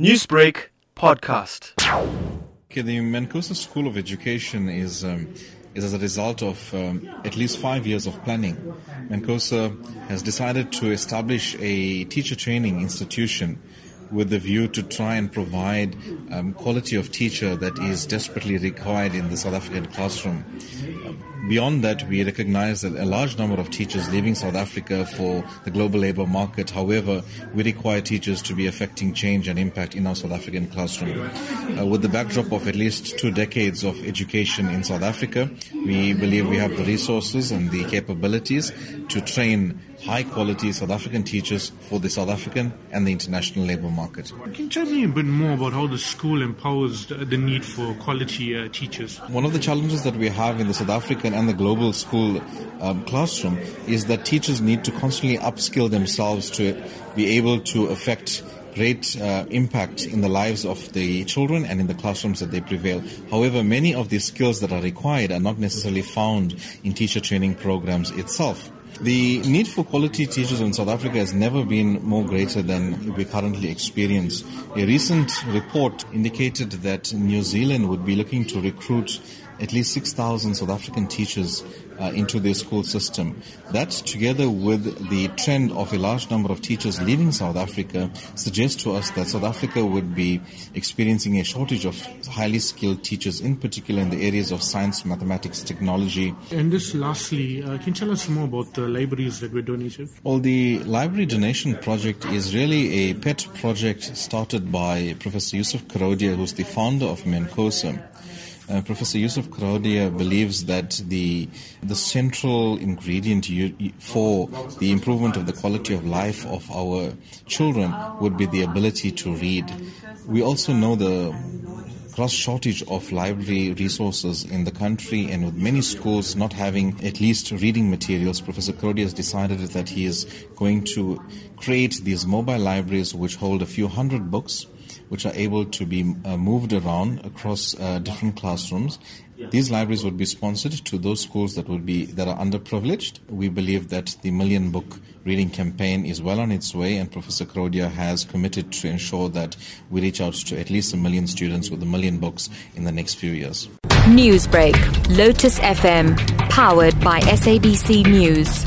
Newsbreak podcast. Okay, the Mancosa School of Education is um, is as a result of um, at least five years of planning. Mancosa has decided to establish a teacher training institution with the view to try and provide um, quality of teacher that is desperately required in the South African classroom. Beyond that, we recognize that a large number of teachers leaving South Africa for the global labor market. However, we require teachers to be affecting change and impact in our South African classroom. Uh, with the backdrop of at least two decades of education in South Africa, we believe we have the resources and the capabilities to train high quality South African teachers for the South African and the international labor market. Can you tell me a bit more about how the school empowers the need for quality uh, teachers? One of the challenges that we have in the South African and the global school um, classroom is that teachers need to constantly upskill themselves to be able to affect great uh, impact in the lives of the children and in the classrooms that they prevail. However, many of the skills that are required are not necessarily found in teacher training programs itself. The need for quality teachers in South Africa has never been more greater than we currently experience. A recent report indicated that New Zealand would be looking to recruit at least 6,000 South African teachers uh, into their school system. That, together with the trend of a large number of teachers leaving South Africa, suggests to us that South Africa would be experiencing a shortage of highly skilled teachers, in particular in the areas of science, mathematics, technology. And this, lastly, uh, can you tell us more about the libraries that were donated? Well, the library donation project is really a pet project started by Professor Yusuf Karodia, who's the founder of Mancosa. Uh, Professor Yusuf Karodia believes that the the central ingredient for the improvement of the quality of life of our children would be the ability to read. We also know the gross shortage of library resources in the country and with many schools not having at least reading materials, Professor Karodia has decided that he is going to create these mobile libraries which hold a few hundred books which are able to be uh, moved around across uh, different classrooms. These libraries would be sponsored to those schools that would be that are underprivileged. We believe that the Million Book Reading Campaign is well on its way, and Professor Karodia has committed to ensure that we reach out to at least a million students with a million books in the next few years. Newsbreak, Lotus FM, powered by SABC News.